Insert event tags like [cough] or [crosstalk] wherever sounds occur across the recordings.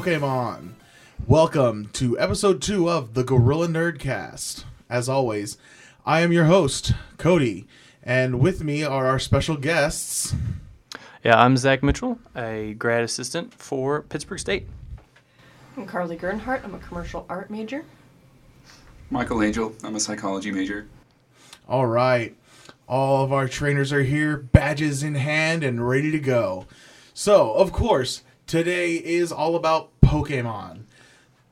trainers of Pokemon. Welcome to episode two of the Gorilla Nerdcast. As always, I am your host, Cody, and with me are our special guests. Yeah, I'm Zach Mitchell, a grad assistant for Pittsburg State. I'm Carly Gernhardt. I'm a commercial art major. Michael Angel. I'm a psychology major. All right. All of our trainers are here, badges in hand, and ready to go. So, of course, today is all about Pokemon.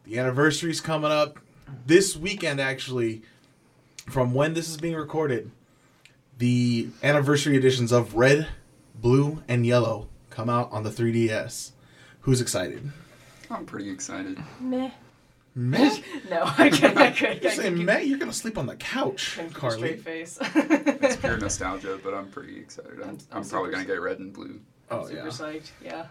The anniversary's coming up this weekend, actually, from when this is being recorded. The anniversary editions of Red, Blue, and Yellow come out on the 3DS. Who's excited? I'm pretty excited. Meh. Matt? [laughs] No, I can't. I can't. You're I saying, can't you're going to sleep on the couch, keep Carly. straight face. It's pure [laughs] nostalgia, but I'm pretty excited. I'm, I'm- I'm, I'm probably gonna get red and blue. Oh, Super yeah. psyched. Yeah.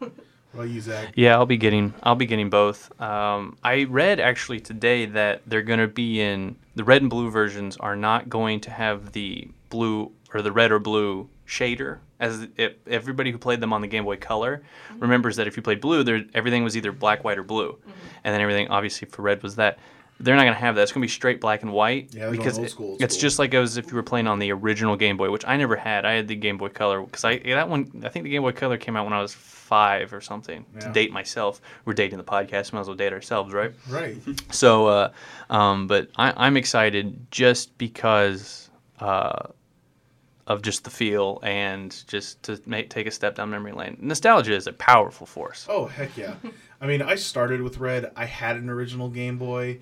[laughs] Well, you, Zach. Yeah, I'll be getting I'll be getting both. Um, I read actually today that they're going to be in the red and blue versions are not going to have the blue or the red or blue shader as if everybody who played them on the Game Boy Color remembers that if you played blue, there everything was either black, white, or blue, and then everything obviously for red was that. They're not going to have that. It's going to be straight black and white Yeah, because old school, old it's just like it was if you were playing on the original Game Boy, which I never had. I had the Game Boy Color because I that one I think the Game Boy Color came out when I was five or something. Yeah. To date myself, we're dating the podcast. Might as well date ourselves, right? Right. [laughs] So, uh, um, but I, I'm excited just because uh, of just the feel and just to make, take a step down memory lane. Nostalgia is a powerful force. Oh heck yeah! I mean, I started with Red. I had an original Game Boy.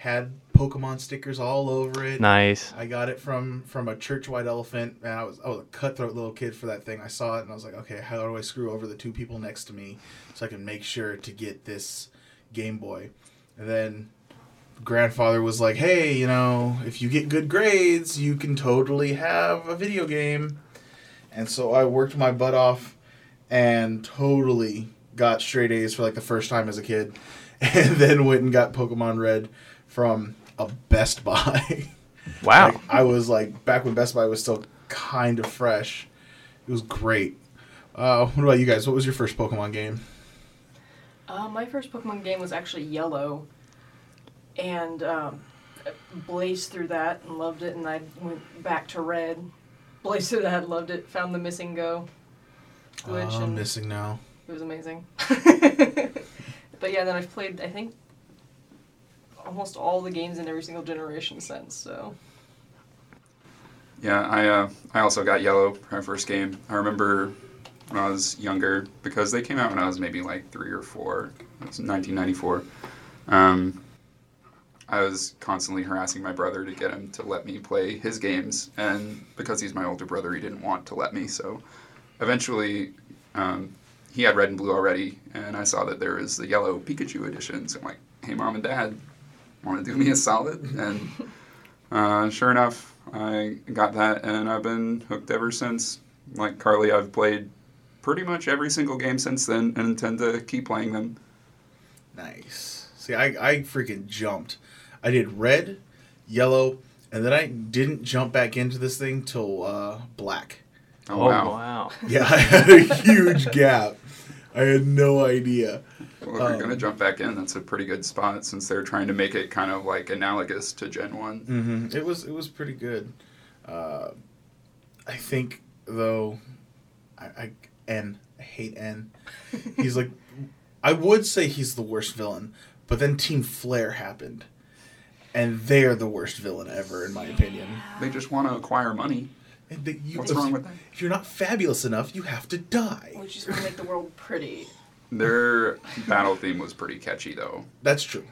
Had Pokemon stickers all over it. Nice. I got it from from a church white elephant, and I was I was a cutthroat little kid for that thing. I saw it and I was like, okay, how do I screw over the two people next to me so I can make sure to get this Game Boy? And then grandfather was like, hey, you know, if you get good grades, you can totally have a video game. And so I worked my butt off and totally got straight A's for like the first time as a kid. [laughs] And then went and got Pokemon Red from a Best [laughs] Buy. Wow. Like, I was like back when Best Buy was still kind of fresh. It was great. Uh, what about you guys? What was your first Pokemon game? Uh, my first Pokemon game was actually Yellow, and um, blazed through that and loved it. And I went back to Red, blazed through that, loved it. Found the MissingNo glitch, Oh, I'm and missing now. it was amazing. [laughs] but yeah, then I've played I think almost all the games in every single generation since. So Yeah, I uh, I also got yellow for my first game. I remember when I was younger because they came out when I was maybe like three or four. It was 1994. Um, I was constantly harassing my brother to get him to let me play his games, and because he's my older brother, he didn't want to let me. So eventually, um, he had red and blue already, and I saw that there was the yellow Pikachu edition. So I'm like, "Hey, mom and dad, want to do me a solid?" And uh, sure enough, I got that, and I've been hooked ever since. Like Carly, I've played pretty much every single game since then, and intend to keep playing them. Nice. See, I, I freaking jumped. I did red, yellow, and then I didn't jump back into this thing till uh, black. Oh, Oh, wow! wow. Yeah, [laughs] I had a huge gap. I had no idea. Well, if you're Um, gonna jump back in, that's a pretty good spot since they're trying to make it kind of like analogous to Gen One. hmm It was it was pretty good. Uh, I think though, I, I N I hate N. He's like, [laughs] I would say he's the worst villain, but then Team Flare happened, and they're the worst villain ever in my opinion. They just want to acquire money. And they- you- What's if, wrong with that? If you're not fabulous enough, you have to die. we just want to make the world pretty. Their battle theme was pretty catchy though, That's true.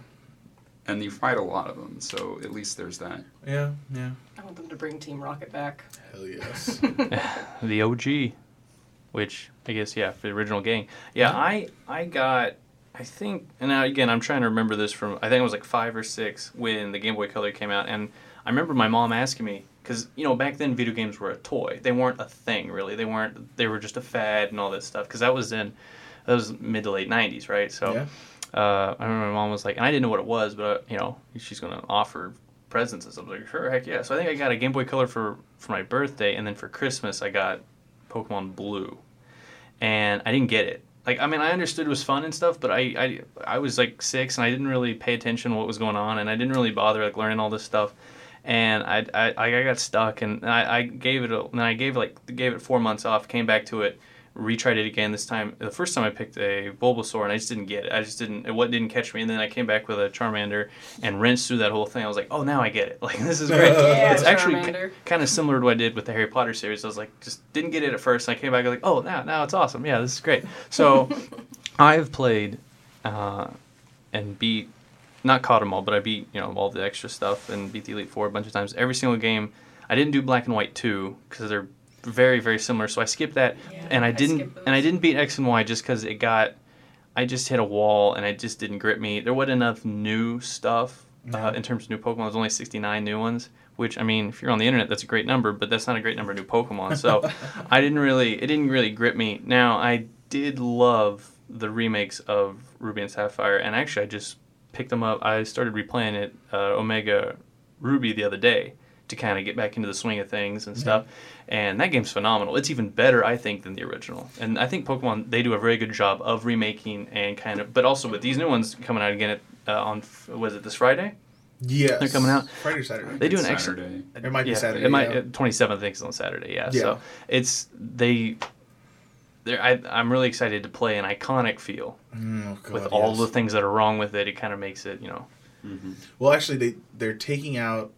and you fight a lot of them, so at least there's that. Yeah, yeah. I want them to bring Team Rocket back. Hell yes. [laughs] [laughs] the OG, which I guess yeah, for the original game. Yeah, I I got I think and now again I'm trying to remember this from I think it was like five or six when the Game Boy Color came out, and I remember my mom asking me because you know back then video games were a toy. They weren't a thing really. They weren't. They were just a fad and all that stuff. Because that was in that was mid to late '90s, right? So. yeah. uh, I remember my mom was like, and I didn't know what it was, but uh, you know, she's gonna offer presents and stuff. I was like, sure, heck yeah. So I think I got a Game Boy Color for for my birthday, and then for Christmas I got Pokemon Blue, and I didn't get it. like I mean I understood it was fun and stuff, but I I, I was like six and I didn't really pay attention to what was going on and I didn't really bother like learning all this stuff. And I, I, I got stuck and I, I gave it a, and I gave like gave it four months off, came back to it, retried it again this time. The first time I picked a Bulbasaur and I just didn't get it. I just didn't it what didn't catch me. And then I came back with a Charmander and rinsed through that whole thing. I was like, oh now I get it. [laughs] Like this is great. Yeah, it's actually Charmander. kind of similar to what I did with the Harry Potter series. I was like, just didn't get it at first. And I came back like, oh now now it's awesome. Yeah, this is great. So [laughs] I've played uh, and beat not caught them all, but I beat you know all the extra stuff and beat the Elite Four a bunch of times. Every single game, I didn't do Black and White two because they're very very similar. So I skipped that, Yeah, and I I didn't skipped and I didn't beat X and Y just because it got. I just hit a wall and it just didn't grip me. There wasn't enough new stuff uh, in terms of new Pokemon. There's only 69 new ones, which I mean, if you're on the internet, that's a great number, but that's not a great number of new Pokemon. So [laughs] I didn't really, it didn't really grip me. Now I did love the remakes of Ruby and Sapphire, and actually I just picked them up. I started replaying it, uh, Omega Ruby, the other day to kind of get back into the swing of things and stuff. And that game's phenomenal. It's even better, I think, than the original. And I think Pokemon they do a very good job of remaking and kind of, but also with these new ones coming out again at, uh, on was it this Friday? Yes. They're coming out. Friday or Saturday. They do an It's excellent. It might be yeah, Saturday, It might yeah. Uh, twenty seventh. I think is on Saturday. Yeah. Yeah. So it's they. They're, I, I'm really excited to play an iconic feel oh, God, with all yes. the things that are wrong with it. It kind of makes it, you know, mm-hmm. Well, actually, they they're taking out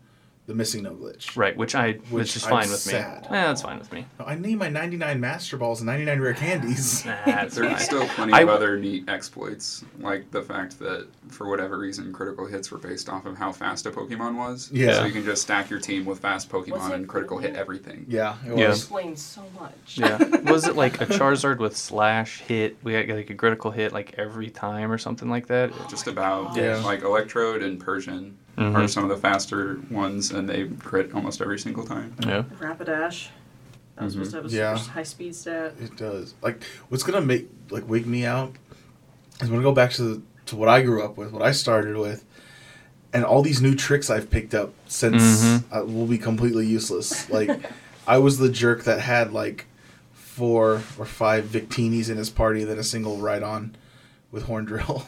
the MissingNo glitch. right. Which I, Which which is I'm fine with sad. me. Yeah, that's fine with me. I need my 99 Master Balls and 99 rare candies. [laughs] Nah, that's There's fine. still plenty I- of other neat exploits, like the fact that for whatever reason, critical hits were based off of how fast a Pokemon was. Yeah. So you can just stack your team with fast Pokemon and critical hit everything. yeah, it Yeah. was. explains so much. Yeah. [laughs] Was it like a Charizard with slash hit? We got like a critical hit like every time or something like that. Just about Yeah. like Electrode and Persian Mhm. are some of the faster ones, and they crit almost every single time. Yeah. Rapidash. That was supposed to have a super Yeah. high speed stat. It does. Like, what's gonna make like wig me out is when I go back to the, to what I grew up with, what I started with, and all these new tricks I've picked up since Mhm. uh, will be completely useless. Like, I was the jerk that had like four or five Victinis in his party, than a single Rhydon with horn drill.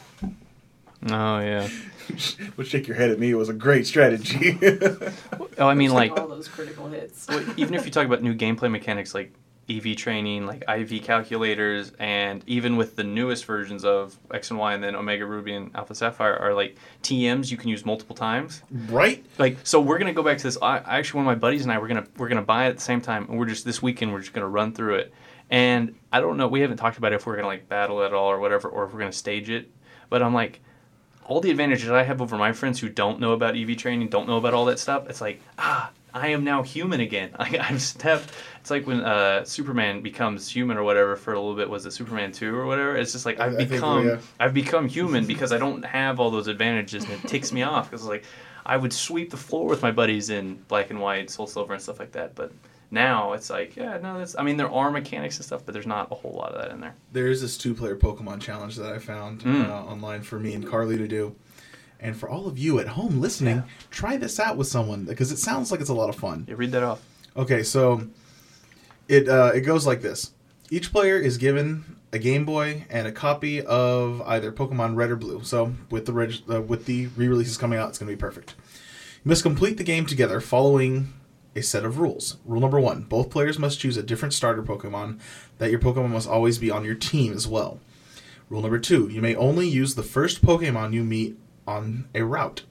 Oh yeah. [laughs] Would shake your head at me. It was a great strategy. [laughs] Oh, I mean Took like all those critical hits. well, even if you talk about new gameplay mechanics like EV training, like IV calculators, and even with the newest versions of X and Y and then Omega Ruby and Alpha Sapphire are like TMs you can use multiple times. right? Like so, we're gonna go back to this. I I actually one of my buddies and I we're gonna we're gonna buy it at the same time, and we're just this weekend we're just gonna run through it. And I don't know, we haven't talked about if we're gonna like battle it all or whatever, or if we're gonna stage it. But I'm like, all the advantages I have over my friends who don't know about EV training, don't know about all that stuff. It's like ah, I am now human again. [laughs] I, I've stepped. It's like when uh, Superman becomes human or whatever for a little bit. Was it Superman two or whatever? It's just like I've I think, become yeah. I've become human because I don't have all those advantages, and it ticks me off because like I would sweep the floor with my buddies in Black and White, Soul Silver, and stuff like that. But now it's like yeah, no, that's. I mean, there are mechanics and stuff, but there's not a whole lot of that in there. There is this two-player Pokemon challenge that I found Mm. uh, online for me and Carly to do. And for all of you at home listening, try this out with someone because it sounds like it's a lot of fun. You read that off. Okay, so it uh, it goes like this: each player is given a Game Boy and a copy of either Pokemon Red or Blue. So with the reg- uh, with the re-releases coming out, it's going to be perfect. You must complete the game together, following a set of rules. Rule number one: both players must choose a different starter Pokemon. That your Pokemon must always be on your team as well. Rule number two: you may only use the first Pokemon you meet on a route.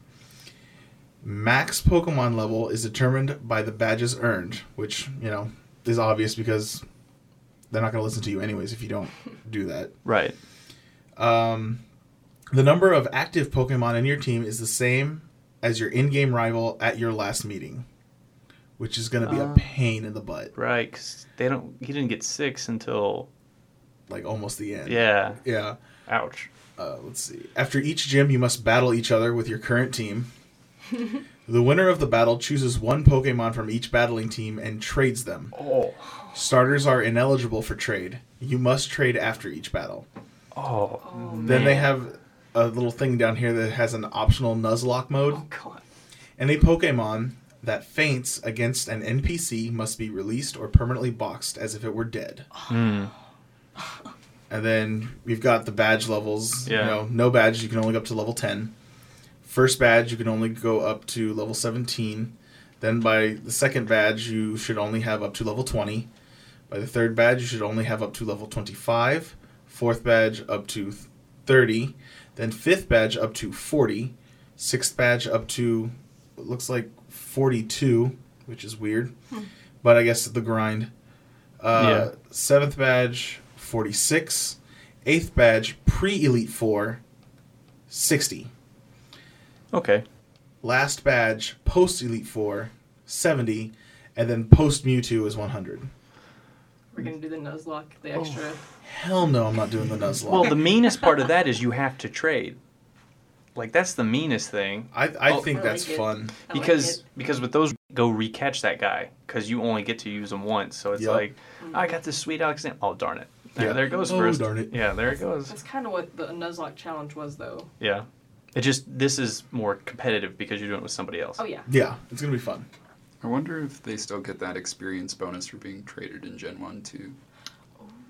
Max Pokemon level is determined by the badges earned, which, you know, is obvious because they're not going to listen to you anyways if you don't do that. [laughs] Right. Um, the number of active Pokemon in your team is the same as your in game rival at your last meeting, which is going to be a Ah. pain in the butt, Right. Because they don't. He didn't get six until. like almost the end. Yeah. Yeah. Ouch. Uh, let's see. After each gym, you must battle each other with your current team. [laughs] the winner of the battle chooses one Pokemon from each battling team and trades them. Oh. Starters are ineligible for trade. You must trade after each battle. Oh. Then they have a little thing down here that has an optional Nuzlocke mode. Oh god. Any Pokemon that faints against an NPC must be released or permanently boxed as if it were dead. Hmm. and then we've got the badge levels. Yeah. You know, no badge you can only go up to level ten. First badge you can only go up to level seventeen. Then by the second badge you should only have up to level twenty. By the third badge you should only have up to level twenty-five. Fourth badge up to thirty. Then fifth badge up to forty. Sixth badge up to it looks like forty-two, which is weird, but I guess the grind. Uh, Yeah. Seventh badge, 46. Eighth badge, pre Elite Four, 60. Okay. Last badge, post Elite Four, 70. And then post Mewtwo is 100. We're gonna do the Nuzlocke, Oh. the extra. Hell no, I'm not doing the Nuzlocke. Well, the meanest part of that is you have to trade. Like that's the meanest thing I, I Oh, think I that's like fun. I like because it. because with those go recatch that guy because you only get to use them once. So it's Yep. like I mm. got this sweet Alexander. Oh darn it! Yeah, Yeah. there it goes Oh, first. darn it. Yeah, there it goes. That's kind of what the Nuzlocke challenge was, though. Yeah, it just this is more competitive because you're doing it with somebody else. Oh yeah. Yeah, it's going to be fun. I wonder if they still get that experience bonus for being traded in Gen 1 too.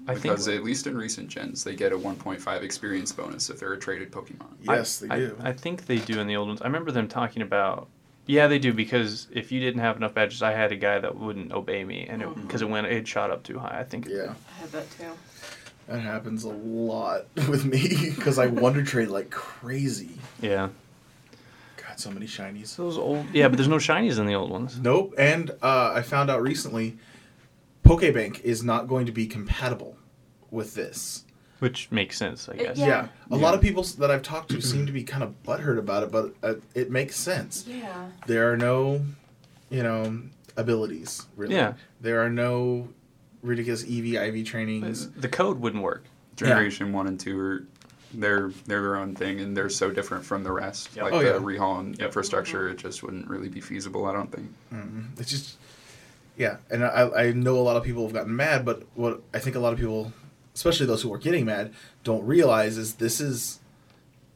I think Because at least in recent gens, they get a 1.5 experience bonus if they're a traded Pokemon. Yes, I, they do. I, I think they do in the old ones. I remember them talking about. Yeah, they do because if you didn't have enough badges, I had a guy that wouldn't obey me, and because it, went, it shot up too high. I think. yeah. I had that too. that happens a lot [laughs] with me because I wonder trade like crazy. Yeah. God, so many shinies. Those old. Yeah, but there's no shinies in the old ones. Nope. And uh, I found out recently, Pokebank is not going to be compatible with this. Which makes sense, I guess. Yeah. Yeah. A lot of people that I've talked to seem to be kind of butthurt about it, but uh, it makes sense. Yeah. There are no, you know, abilities really. Yeah. There are no ridiculous EV IV trainings. The code wouldn't work. Generation 1 and 2 are they're they're their own thing and they're so different from the rest. Yep. Like Oh, the yeah. rehaul and Yep. infrastructure, it just wouldn't really be feasible, I don't think. Mm, It's just, yeah. And I, I know a lot of people have gotten mad, but what I think a lot of people, especially those who are getting mad, don't realize is this is,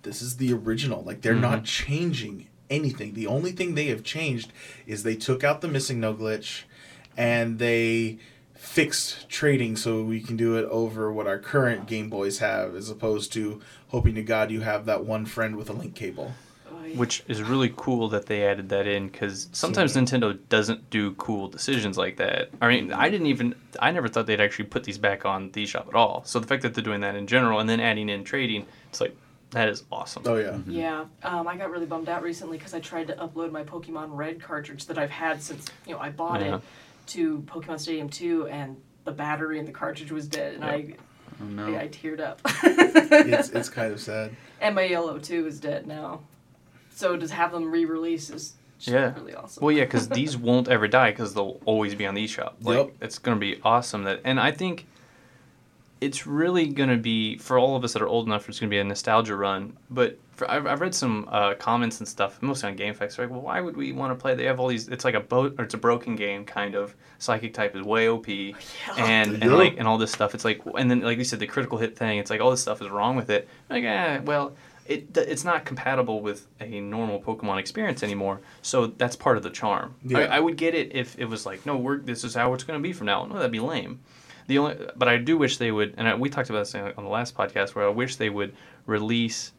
this is the original. Like they're not mm-hmm. changing anything. The only thing they have changed is they took out the MissingNo glitch, and they fixed trading so we can do it over what our current Game Boys have, as opposed to hoping to God you have that one friend with a link cable. Yeah. Which is really cool that they added that in because sometimes mm-hmm. Nintendo doesn't do cool decisions like that. I mean, I didn't even, I never thought they'd actually put these back on the shop at all. So the fact that they're doing that in general and then adding in trading, it's like, that is awesome. Oh yeah. Mm-hmm. Yeah, um, I got really bummed out recently because I tried to upload my Pokemon Red cartridge that I've had since you know I bought Yeah. it uh-huh. to Pokemon Stadium 2, and the battery in the cartridge was dead, and I, Oh no. I I teared up. It's it's [laughs] kind of sad. and my Yellow 2 is dead now, so to have them re-release is just Yeah. really awesome. Well, yeah, because [laughs] these won't ever die because they'll always be on the eShop. Like, Yep. it's going to be awesome. That, and I think it's really going to be for all of us that are old enough. It's going to be a nostalgia run. But for, I've, I've read some uh, comments and stuff, mostly on GameFAQs. They're like, well, why would we want to play? They have all these. It's like a boat, or it's a broken game, kind of. Psychic type is way OP, and and Yeah. like and all this stuff. It's like, and then like you said, the critical hit thing. It's like all this stuff is wrong with it. Like, eh, well. It, it's not compatible with a normal Pokemon experience anymore, so that's part of the charm. Yeah. I, I would get it if it was like, no, we're this is how it's going to be from now on. No, that'd be lame. The only, but I do wish they would, and I, we talked about this on the last podcast, where I wish they would release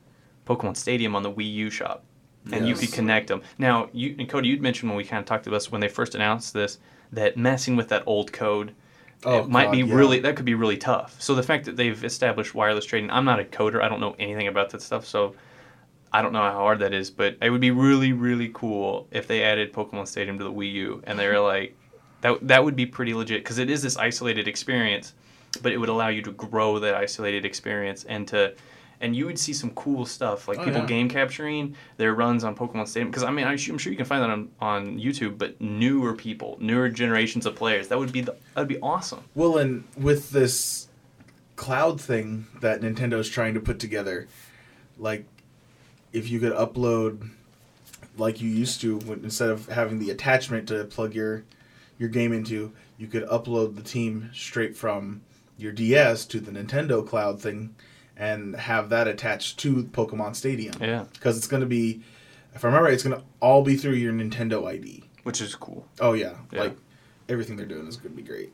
Pokemon Stadium on the Wii U shop, and you could connect them. Now, you and Cody, you'd mentioned when we kind of talked about this when they first announced this that messing with that old code. Oh, it might God, be yeah. really that could be really tough. So the fact that they've established wireless trading, I'm not a coder, I don't know anything about that stuff, so I don't know how hard that is, but it would be really, really cool if they added Pokemon Stadium to the Wii U, and they were [laughs] like, that that would be pretty legit because it is this isolated experience, but it would allow you to grow that isolated experience and to, and you would see some cool stuff like Oh, people yeah. game capturing their runs on Pokemon Stadium. Because I mean, I'm sure you can find that on, on YouTube, but newer people, newer generations of players, that would be the, that'd be awesome. Well, and with this cloud thing that Nintendo's trying to put together, like if you could upload like you used to instead of having the attachment to plug your your game into, you could upload the team straight from your DS to the Nintendo cloud thing and have that attached to Pokemon Stadium. Yeah, Because it's going to be if I remember right, it's going to all be through your Nintendo ID. which is cool. Oh yeah, Yeah. like everything they're doing is going to be great.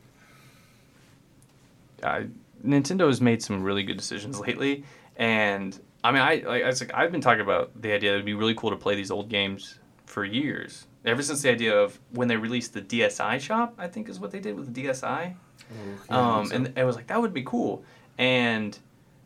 I Nintendo has made some really good decisions lately, and I mean, I like I was like I've been talking about the idea that it'd be really cool to play these old games for years. Ever since the idea of when they released the DSi shop, I think is what they did with the DSi. Um, and it was like that would be cool, and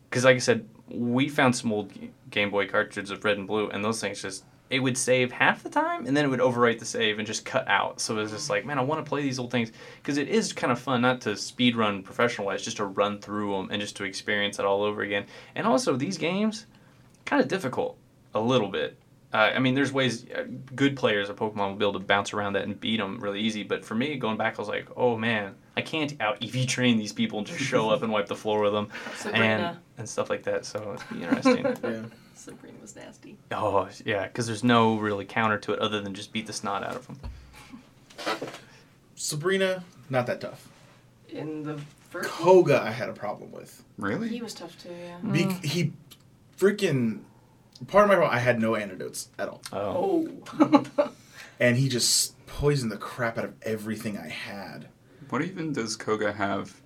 because like I said, we found some old Game Boy cartridges of Red and Blue, and those things just it would save half the time, and then it would overwrite the save and just cut out. So it was just like, man, I want to play these old things because it is kind of fun, not to speed run professional wise, just to run through them and just to experience it all over again. And also these games, kind of difficult a little bit. Uh, I mean, there's ways uh, good players of Pokemon will be able to bounce around that and beat them really easy. But for me, going back, I was like, oh man, I can't out EV train these people and just show up and wipe the floor with them and Sabrina. and stuff like that. So it'd be interesting. [laughs] Yeah. Sabrina was nasty. oh yeah, because there's no really counter to it other than just beat the snot out of them. Sabrina, not that tough. In the first Koga, I had a problem with. Really? he was tough too, yeah. Be- mm. he freaking. Part of my problem, I had no antidotes at all. Oh, Oh. [laughs] And he just poisoned the crap out of everything I had. What even does Koga have?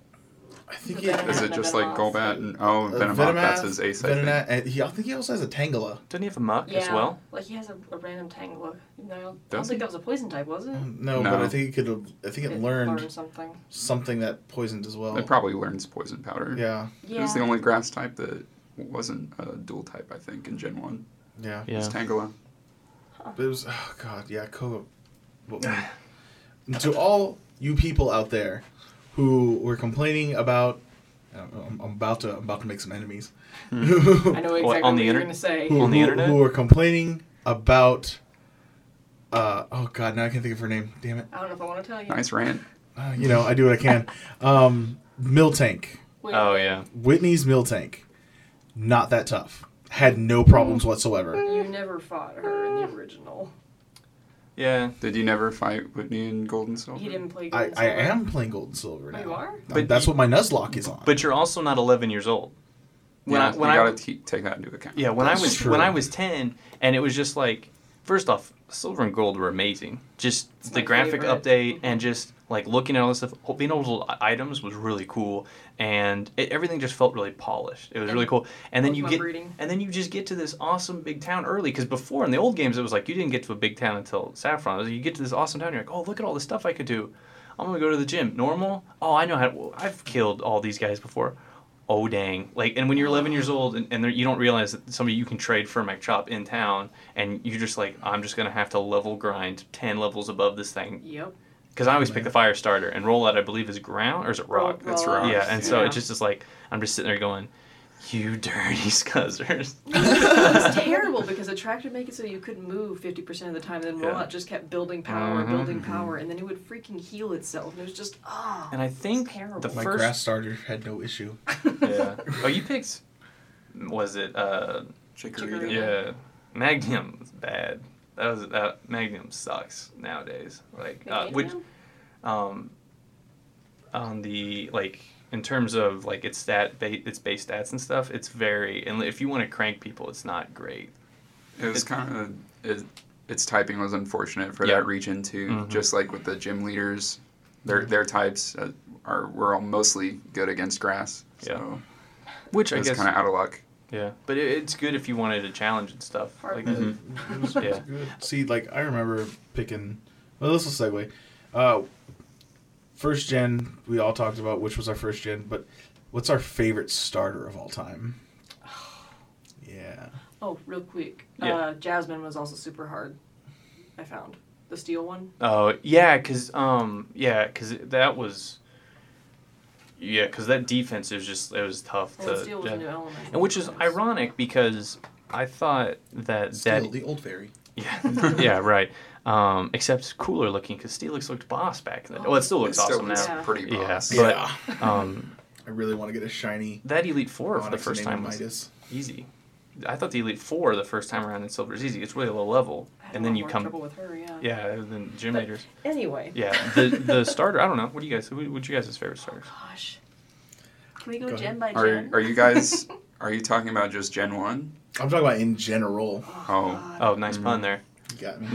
I think The it, Venomoth Is it just like Golbat and oh uh, Venomoth? That's his ace. I think. Venonat, and he, I think he also has a Tangela. doesn't he have a Muk yeah. as well? Like he has a, a random Tangela. No, I don't Does think he? that was a poison type, was it? No, No. but I think it could have. I think it learned learned something. something that poisoned as well. It probably learns poison powder. Yeah, Yeah. It was the only grass type that wasn't a dual type, I think, in Gen 1. yeah. Yeah. It's Tangela. But it was oh god, yeah, Koga. Well, [sighs] to all you people out there who were complaining about, I'm, I'm about to I'm about to make some enemies. [laughs] I know exactly What, what, the you're inter- gonna say. who, On the who- internet? who were complaining about. Uh, oh god, now I can't think of her name. Damn it. I don't know if I want to tell you. Nice rant. Uh, you know, I do what I can. [laughs] Um, Miltank, Wait, Oh yeah. Whitney's Miltank, not that tough. Had no problems whatsoever. You never fought her in the original. Yeah. Did you never fight Whitney in Gold and Silver? He didn't play. I, Gold and I Silver. am playing Gold and Silver Oh, now. you are? Um, But that's what my Nuzlocke is on. But you're also not 11 years old. When yeah, I when you I gotta t- take that into account. yeah when That's I was true. when I was 10 and it was just like first off silver and gold were amazing. Just It's the graphic favorite. update mm-hmm. and just like looking at all this stuff, being able to items was really cool, and it, everything just felt really polished. It was really cool. And then you get breeding. and then you just get to this awesome big town early because before in the old games it was like you didn't get to a big town until Saffron. You get to this awesome town, you're like, oh look at all the stuff I could do. I'm gonna go to the gym. Normal. Oh, I know how. To, I've killed all these guys before. Oh dang! Like, and when you're 11 years oh. old and, and there, you don't realize that somebody you can trade for a Machop in town, and you're just like, I'm just gonna have to level grind 10 levels above this thing Yep. because I always pick the fire starter and roll rollout. I believe is ground or is it rock? Roll- It's roll rock. Yeah, and so Yeah. it just is like I'm just sitting there going, "You dirty [laughs] scuzzers." it was [laughs] terrible because Attract would make it so you couldn't move 50% of the time, and then Yeah. Rollout just kept building power, Mhm. building power, and then it would freaking heal itself. And it was just, ah. And I think terrible. the my first grass starter had no issue. [laughs] yeah. Oh, you picked. Was it? uh Chikorita. Chikorita. Yeah. Meganium was bad. That was that Meganium sucks nowadays. Like uh, which um on the like in terms of like its stat ba- its base stats and stuff, it's very and if you want to crank people, it's not great. It was kind of it, its typing was unfortunate for Yeah. that region too. Mhm. Just like with the gym leaders, their their types uh, are were all mostly good against grass. So Which I was guess kind of out of luck. yeah, but it, it's good if you wanted a challenge and stuff. Like, mode. Mhm. It was, Yeah. it was good. See, like I remember picking. Well, this will segue. Uh, first gen, we all talked about which was our first gen, but what's our favorite starter of all time? [sighs] Yeah, Oh, real quick. Yeah. Uh, Jasmine was also super hard. I found the steel one. Oh yeah, cause um yeah, cause that was yeah, cause that defense is just it was tough And to steel was yeah. a new element. and which is ironic because I thought that that the old fairy. yeah [laughs] yeah right um except cooler looking because Steelix looked boss back then. Well, it still looks it still awesome looks now. Yeah. pretty Yeah. boss. But- yeah, Um, [laughs] I really want to get a shiny. that Elite Four for the first time was Midas. easy. I thought the Elite Four the first time around in Silver is easy. It's really low level, I had and then you come trouble with her, yeah. yeah, and then gym But- leaders. Anyway. Yeah, the the starter. I don't know. What do you guys? What what you guys' favorite starters? Gosh. Can we go, Go gen ahead. by Are gen? are you guys [laughs] are you talking about just Gen One? I'm talking about in general. Oh. God. Oh, nice Mhm. pun there. You got me. [laughs] [laughs]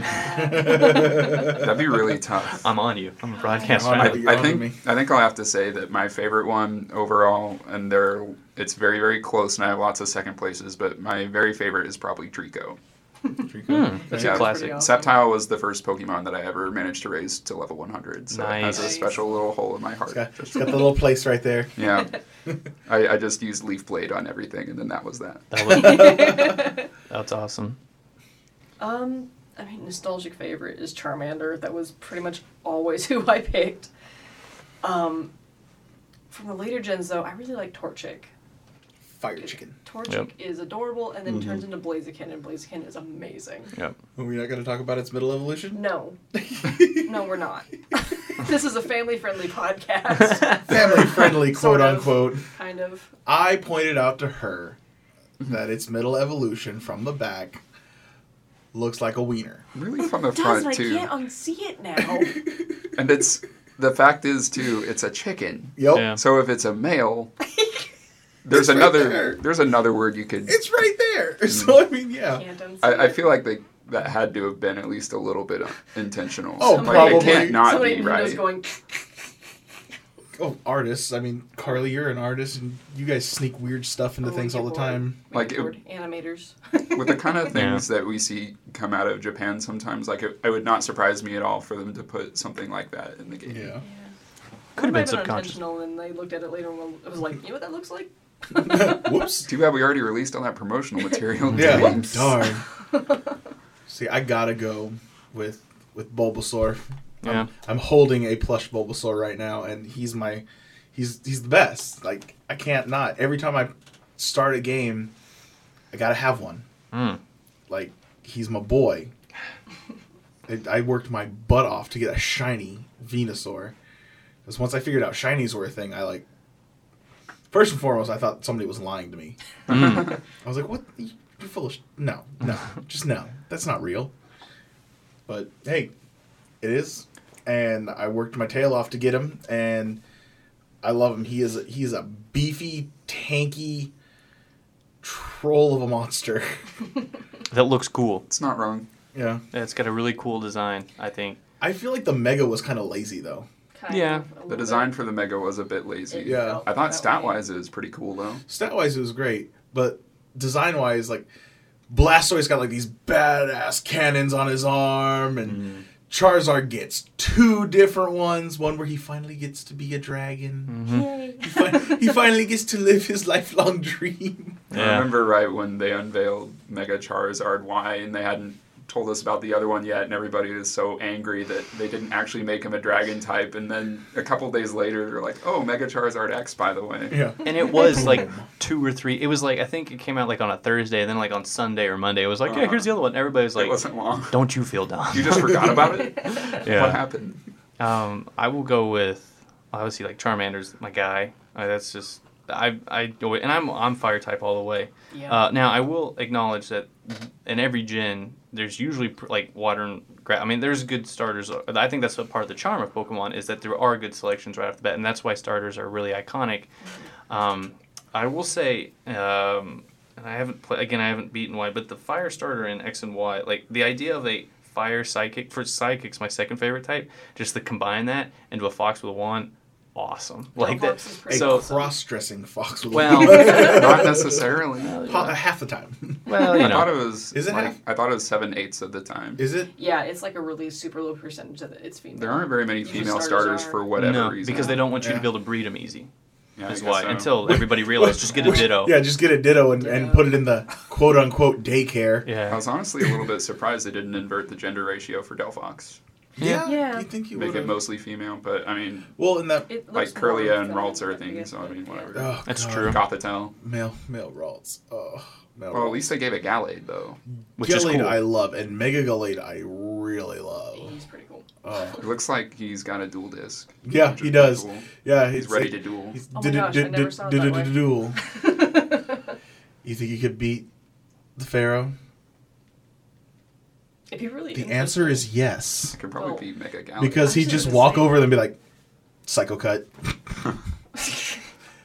That'd be really tough. I'm on you. I'm a [laughs] broadcast I'm on fan. it. I, You're I on think me. I think I'll have to say that my favorite one overall, and there it's very very close, and I have lots of second places, but my very favorite is probably Treecko. Pretty. Hmm, that's Yeah. a classic. Pretty awesome. Sceptile was the first Pokemon that I ever managed to raise to level 100, so it has a special little hole in my heart. It's got, Just- it's got the little place right there. yeah, I, I just used Leaf Blade on everything, and then that was that. That was- that's awesome. Um, I mean, nostalgic favorite is Charmander. That was pretty much always [laughs] who I picked. Um, from the later gens, though, I really like Torchic. Fire chicken. Torchic Yep. is adorable, and then Mhm. turns into Blaziken, and Blaziken is amazing. Yep. Are we not going to talk about its middle evolution? No, [laughs] no, we're not. [laughs] this is a family-friendly podcast, Family friendly, Sort quote of. unquote. kind of. I pointed out to her that its middle evolution from the back looks like a wiener. Really from the It does, front and I too, can't unsee it now. [laughs] and it's the fact is too, it's a chicken. Yep. Yeah. So if it's a male, [laughs] there's It's right another there. there's another word you could. It's right there. [laughs] Mm-hmm. So, I mean, yeah. can't unsee I, I feel like they, that had to have been at least a little bit uh, intentional. Oh, like, probably. It can't not Somebody be right. Going. Oh, artists. I mean, Carly, you're an artist, and you guys sneak weird stuff into Oh, things all the get time. Like, Like it- animators. [laughs] With the kind of [laughs] Yeah. things that we see come out of Japan sometimes, like it, it would not surprise me at all for them to put something like that in the game. Yeah. Could have been Might subconscious. unintentional, and they looked at it later and was like, "You know what that looks like?" [laughs] Whoops. Too bad we already released all that promotional material. Yeah. Whoops. Darn. See, I gotta go with with Bulbasaur. Yeah. I'm, I'm holding a plush Bulbasaur right now, and he's my he's he's the best. Like I can't not. Every time I start a game, I gotta have one. Mm. Like he's my boy. I, I worked my butt off to get a shiny Venusaur. Because once I figured out shinies were a thing, I like. First and foremost, I thought somebody was lying to me. Mm. I was like, "What? You- You're full of sh- no, no, [laughs] just no. That's not real." But hey, it is, and I worked my tail off to get him, and I love him. He is he is a beefy, tanky troll of a monster. [laughs] That looks cool. It's not wrong. yeah, Yeah, It's got a really cool design, I think. I feel like the Mega was kind of lazy though. Kind Yeah. of, The design bit. for the Mega was a bit lazy. It Yeah. I thought stat wise it was pretty cool though. Stat wise, it was great, but design wise, like Blastoise got like these badass cannons on his arm, and mm. Charizard gets two different ones. One where he finally gets to be a dragon. Mm-hmm. Yay. He, fi- he finally gets to live his lifelong [laughs] dream. I remember right when they unveiled Mega Charizard Y and they hadn't told us about the other one yet, and everybody was so angry that they didn't actually make him a dragon type. And then a couple days later, they're like, "Oh, Mega Charizard X, by the way." Yeah. And it was like two or three. It was like I think it came out like on a Thursday, and then like on Sunday or Monday, it was like, yeah, here's the other one. Everybody was it like, wasn't long. don't you feel down? You just forgot about it. [laughs] What happened? Um, I will go with obviously like Charmander's my guy. Uh, that's just I I and I'm I'm fire type all the way. Yeah. Uh, now I will acknowledge that in every gen, there's usually pr- like water and grass. I mean, there's good starters. I think that's a part of the charm of Pokemon is that there are good selections right off the bat, and that's why starters are really iconic. Um, I will say, um, and I haven't played again. I haven't beaten Y, but the fire starter in X and Y, like the idea of a fire psychic for psychics, my second favorite type. Just to combine that into a fox with a wand, awesome. Like that. Fox is So- cross-dressing fox with Well, [laughs] Not necessarily. Ha- half the time. well, [laughs] you I thought it was. Is it like, half? I thought it was seven eighths of the time. Is it? Yeah, it's like a really super low percentage that it's female. There aren't very many Usually female starters starters for whatever no, reason. because they don't want you Yeah. to be able to breed them easy. Yeah, is why. so. Until everybody realized, just get a [laughs] ditto. Yeah, just get a ditto and, and put it in the quote-unquote daycare. Yeah, I was honestly a little bit surprised they didn't invert the gender ratio for Delphox. Yeah, Yeah. you think you Make would it mostly female, but I mean, Well, in that like looks more Kirlia and Ralts are I things, so I mean, whatever. oh, That's God. true. Gothitelle. Male male Ralts. Oh, male Well, at least they gave it Gallade, though. Which is Gallade cool. I love, and Mega Gallade I really love. He's pretty cool. Oh, It looks like he's got a duel disk. yeah, he does. pretty cool. Yeah, He's it's ready like- to duel. He's Oh my gosh, I never saw it that way. duel. [laughs] You think you could beat the Pharaoh? If you really The answer is yes, Could probably beat Mega Gallade. because he just just walk over them and be like, "Psycho cut."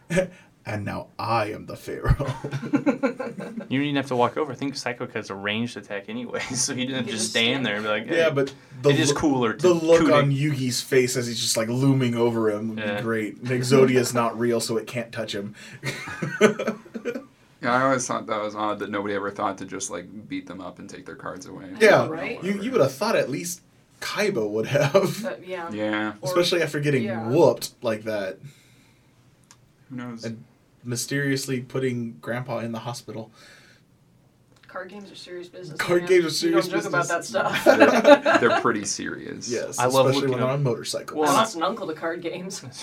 [laughs] and now I am the Pharaoh. [laughs] You didn't even have to walk over. I think Psycho Cut's a ranged attack anyway, [laughs] so you didn't have to just just stand stand. there and be like, hey. yeah, but the it is look- cooler to The look cooting. on Yugi's face as he's just like looming over him would Yeah. be great. And Exodia's not real, so it can't touch him. Yeah, I always thought that was odd that nobody ever thought to just like beat them up and take their cards away. yeah, Right? you you would have thought at least Kaiba would have, But, yeah. Yeah. Or- especially after getting yeah. whooped like that, Who knows? And- mysteriously putting Grandpa in the hospital. Card games are serious business. Card man. games are serious You don't joke about that business. [laughs] stuff. they're, they're [laughs] pretty serious. Yes, I love especially looking when they're up- on motorcycles. I Well, lost an uncle to card games. [laughs]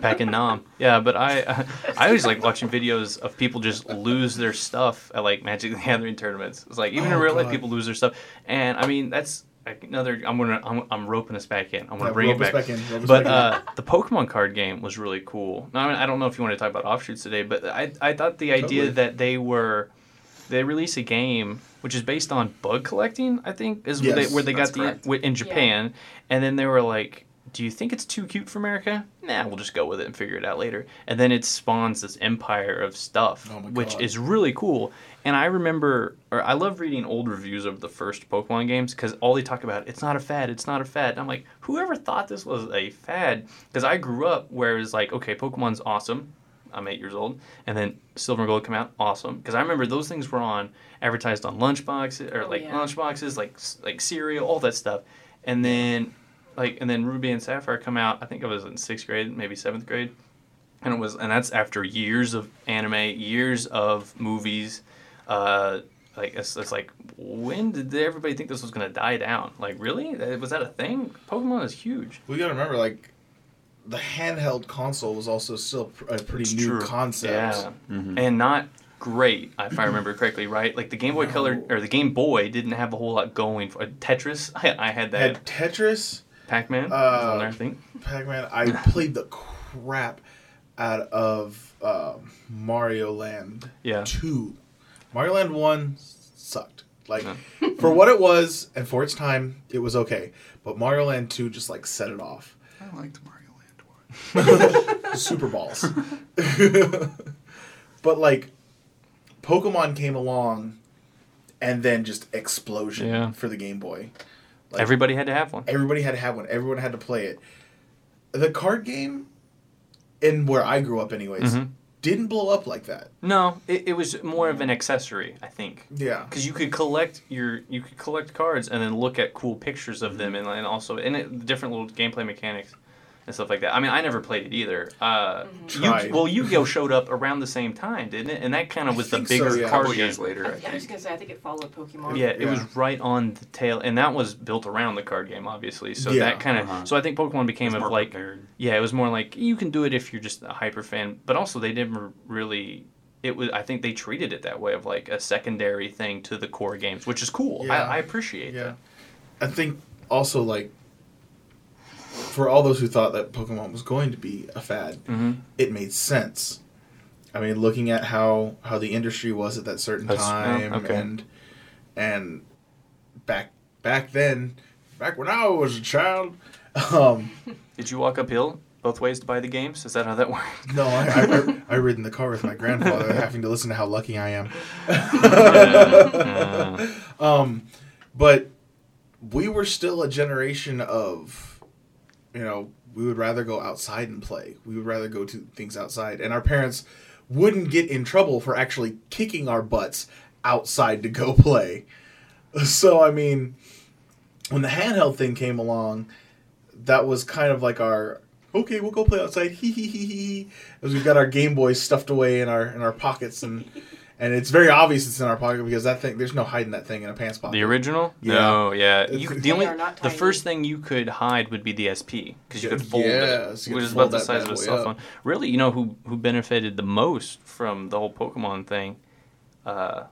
back in Nam. Yeah, but I I always like watching videos of people just lose their stuff at like Magic the Gathering tournaments. It's like even in Oh, real life, people lose their stuff, and I mean that's like another. I'm gonna I'm, I'm roping us back in. I'm gonna Yeah, bring it rope us back. back in, rope But back uh, the Pokemon card game was really cool. Now, I, mean, I don't know if you want to talk about offshoots today, but I I thought the idea Totally. that they were they released a game which is based on bug collecting. I think is where they, where they got the correct. wi- in Japan, and then they were like, "Do you think it's too cute for America? Nah, we'll just go with it and figure it out later." And then it spawns this empire of stuff, Oh which God. is really cool. And I remember, or I love reading old reviews of the first Pokemon games because all they talk about it's not a fad, it's not a fad. And I'm like, whoever thought this was a fad? Because I grew up where it's like, okay, Pokemon's awesome. I'm eight years old, and then Silver and Gold come out, awesome. Because I remember those things were on advertised on lunchboxes or Oh, like yeah. lunchboxes, like like cereal, all that stuff. And then like and then Ruby and Sapphire come out. I think I was in sixth grade, maybe seventh grade, and it was and that's after years of anime, years of movies. Uh, like it's, it's like when did everybody think this was gonna die down? Like really, Uh, was that a thing? Pokemon is huge. We gotta remember, like, the handheld console was also still a pretty It's new true. concept. Yeah, Mhm. and not great if I remember correctly, right? Like the Game Boy Color or the Game Boy didn't have a whole lot going for Tetris. [laughs] I, I had that. Had Tetris, Pac-Man Uh, on there, I think. Pac-Man. I [laughs] played the crap out of um, Mario Land Yeah. Two. Mario Land One sucked. Like [laughs] for what it was and for its time, it was okay. But Mario Land Two just like set it off. I liked Mario Land 1. [laughs] Super balls. but like Pokemon came along and then just explosion Yeah. for the Game Boy. Like, Everybody had to have one. everybody had to have one. Everyone had to play it. The card game, in where I grew up, anyways, Mhm. didn't blow up like that. No, it, it was more of an accessory, I think. Yeah. Because you could collect your you could collect cards and then look at cool pictures of them and, and also and it, different little gameplay mechanics and stuff like that. I mean, I never played it either. Uh, Tried. Yu- well, Yu-Gi-Oh showed up around the same time, didn't it? And that kind of was the think so, bigger yeah. Card game. years later, I, I I was think. gonna say I think it followed Pokemon. Yeah, it was right on the tail, and that was built around the card game, obviously. So Yeah. that kind of, Uh-huh. so I think Pokemon became It's of like, prepared. yeah, it was more like you can do it if you're just a hyper fan, but also they never really. It was. I think they treated it that way of like a secondary thing to the core games, which is cool. Yeah. I, I appreciate Yeah. that. I think also like for all those who thought that Pokemon was going to be a fad, hmm it made sense. I mean, looking at how how the industry was at that certain That's- yeah, time, okay. and and back back then, back when I was a child, [laughs] um, Did you walk uphill both ways to buy the games? Is that how that worked? [laughs] no, I, I, [laughs] I, I rid in the car with my grandfather, having to listen to how lucky I am. Yeah. Um, but we were still a generation of, you know, we would rather go outside and play. We would rather go to things outside, and our parents wouldn't get in trouble for actually kicking our butts outside to go play. [laughs] So I mean, when the handheld thing came along, that was kind of like our okay, we'll go play outside. [laughs] Hee hee hee hee. hee," As we've got our Game Boys stuffed away in our in our pockets and. And it's very obvious it's in our pocket because that thing, there's no hiding that thing in a pants pocket. The original? Yeah. No, yeah. You, the only They are not the first thing you could hide would be the SP because you could fold yeah, it, so you which is about the size of a boy cell up. phone. Really, you know who who benefited the most from the whole Pokemon thing? Uh,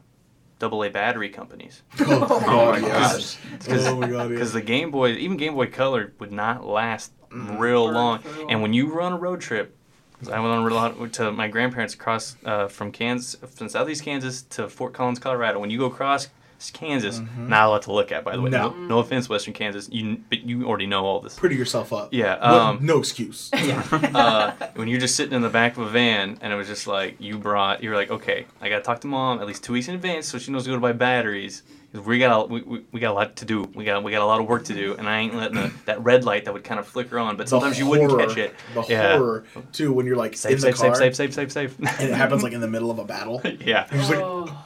double A battery companies. [laughs] Oh, Oh my gosh. Because [laughs] Oh because yeah. the Game Boy, even Game Boy Color, would not last Mhm. real Burn long. And when you were on a road trip, 'cause I went on a lot to my grandparents across uh, from Kansas, from southeast Kansas to Fort Collins, Colorado. When you go across Kansas, not a lot to look at, by the way. No. No, no offense, Western Kansas. You, but you already know all this. Pretty yourself up. Yeah, um, no excuse. [laughs] uh, when you're just sitting in the back of a van and it was just like you brought you're like okay i gotta talk to mom at least two weeks in advance so she knows to go to buy batteries we got a, we, we, we got a lot to do we got we got a lot of work to do and i ain't letting the, that red light that would kind of flicker on but sometimes The you wouldn't catch it The yeah horror too when you're like in safe the safe car safe safe safe safe safe and it happens like in the middle of a battle. [laughs] yeah You're just like, Oh,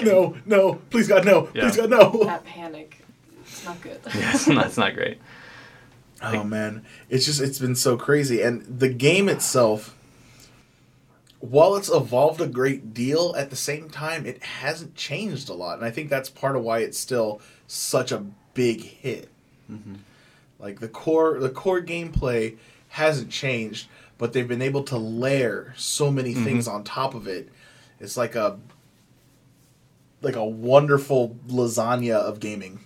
no, no, please God, no, Yeah. please God, no. that panic. It's not good. [laughs] yeah it's not, it's not great Oh man, it's just it's been so crazy, and the game itself, while it's evolved a great deal, at the same time it hasn't changed a lot, and I think that's part of why it's still such a big hit. Mm-hmm. Like the core, the core gameplay hasn't changed, but they've been able to layer so many mm-hmm. things on top of it. It's like a like a wonderful lasagna of gaming.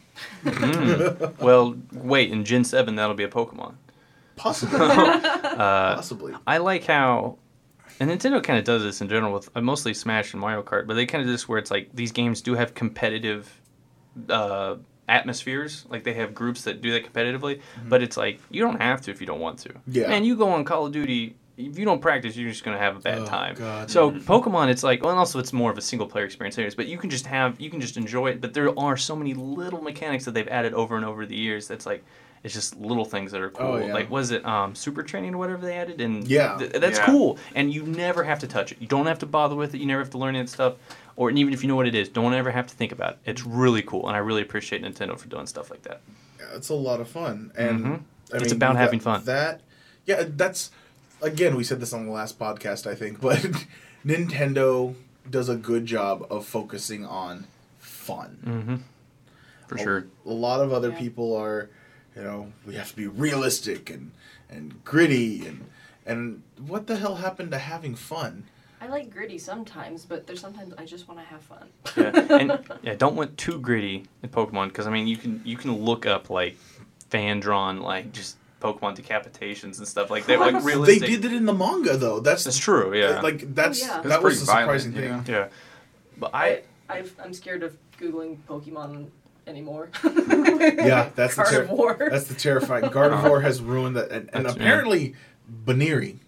Mm-hmm. [laughs] well wait in gen 7 that'll be a pokemon Possibly, [laughs] uh, possibly. I like how, and Nintendo kind of does this in general with uh, mostly Smash and Mario Kart, but they kind of do this where it's like these games do have competitive uh, atmospheres. Like they have groups that do that competitively, but it's like you don't have to if you don't want to. Mm-hmm. Yeah. Man, you go on Call of Duty. If you don't practice, you're just gonna have a bad Oh, time. God. So Pokemon, it's like, well, and also it's more of a single player experience, anyways. But you can just have, you can just enjoy it. But there are so many little mechanics that they've added over and over the years. That's like, it's just little things that are cool. Oh, yeah. Like, was it um, super training or whatever they added? And Yeah. th- that's Yeah. cool. And you never have to touch it. You don't have to bother with it. You never have to learn any of that stuff. Or and even if you know what it is, don't ever have to think about it. It's really cool, and I really appreciate Nintendo for doing stuff like that. Yeah, it's a lot of fun, and Mhm. I It's mean, about having got fun. That, yeah, that's again we said this on the last podcast, I think, [laughs] but Nintendo does a good job of focusing on fun. Mm-hmm. For A- sure. A lot of other Yeah. people are, you know, we have to be realistic and and gritty and and what the hell happened to having fun? I like gritty sometimes, but there's sometimes I just want to have fun. Yeah, and [laughs] yeah, don't want too gritty in Pokemon because I mean you can you can look up like fan drawn like just Pokemon decapitations and stuff like that. Like They realistic. They did it in the manga though. That's That's true. Yeah. Like that's oh, yeah. That was pretty the surprising violent, thing. yeah. yeah. But I, I I've, I'm scared of googling Pokemon anymore. [laughs] Yeah, that's the ter- carnivore. That's the terrifying. Gardevoir has ruined that, and, and That's- yeah. apparently, Buneary.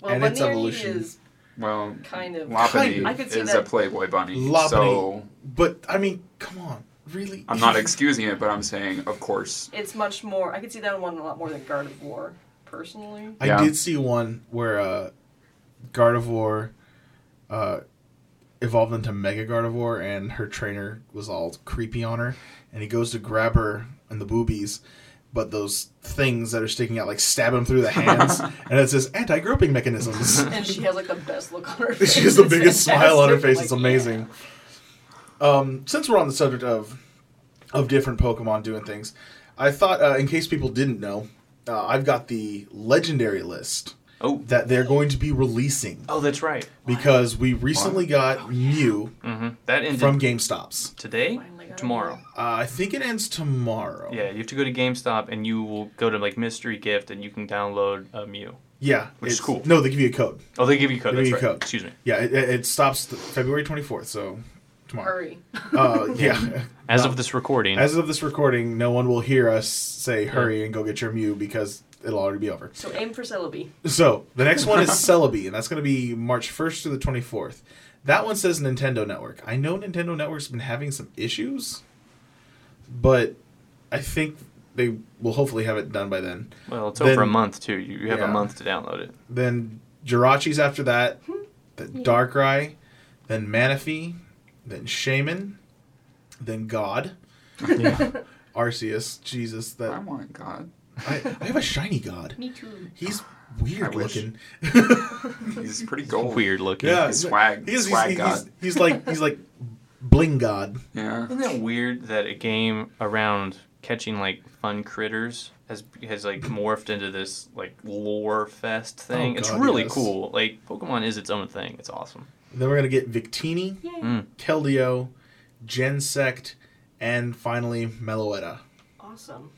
well, and its Buneary evolution. is Well, kind of. Lopunny I could see is that. a Playboy bunny. Lopunny. So But I mean, come on, really? I'm not excusing it, but I'm saying, of course. It's much more. I could see that one a lot more than Gardevoir, personally. I Yeah. did see one where uh, Gardevoir uh, evolved into Mega Gardevoir, and her trainer was all creepy on her, and he goes to grab her in the boobies. But those things that are sticking out like stab him through the hands, [laughs] and it says anti-groping mechanisms. [laughs] And she has like the best look on her face. [laughs] she has the It's biggest smile on her fantastic. face. It's Like, amazing. Um, since we're on the subject of of different Pokemon doing things, I thought, uh, in case people didn't know, uh, I've got the legendary list oh that they're going to be releasing oh that's right. because we recently got Mew Mm-hmm. That ended from GameStop's. today, tomorrow. Uh, I think it ends tomorrow. Yeah, you have to go to GameStop and you will go to like mystery gift and you can download a Mew. yeah, Which is it's- cool. No, they give you a code. Oh, they give you a code. They give That's you a right. code. Excuse me. Yeah, it, it it stops th- February twenty fourth. So tomorrow. Hurry. Uh, yeah. [laughs] As Uh, of this recording, As of this recording, no one will hear us say hurry and go get your Mew because it'll already be over. So aim for Celebi. So the next one is [laughs] Celebi, and that's going to be March 1st to the 24th. That one says Nintendo Network. I know Nintendo Network's been having some issues, but I think they will hopefully have it done by then. well, it's then- over a month too. You you have Yeah. a month to download it. Then Jirachi's after that, hmm. then Darkrai, then Manaphy, then Shaymin, then God, [laughs] Yeah. Arceus. Jesus, I that want God. I, I have a shiny God. Me too. He's weird I looking. [laughs] He's pretty gold. Weird looking. Yeah, He's swag. He's, swag he's, God. he's, he's like he's like bling god. yeah. Isn't that weird that a game around catching like fun critters has has like morphed into this like lore fest thing? Oh, it's God, really yes. cool. Like Pokemon is its own thing. It's awesome. then we're gonna get Victini, Mm. Keldeo, Genesect, and finally Meloetta. Awesome.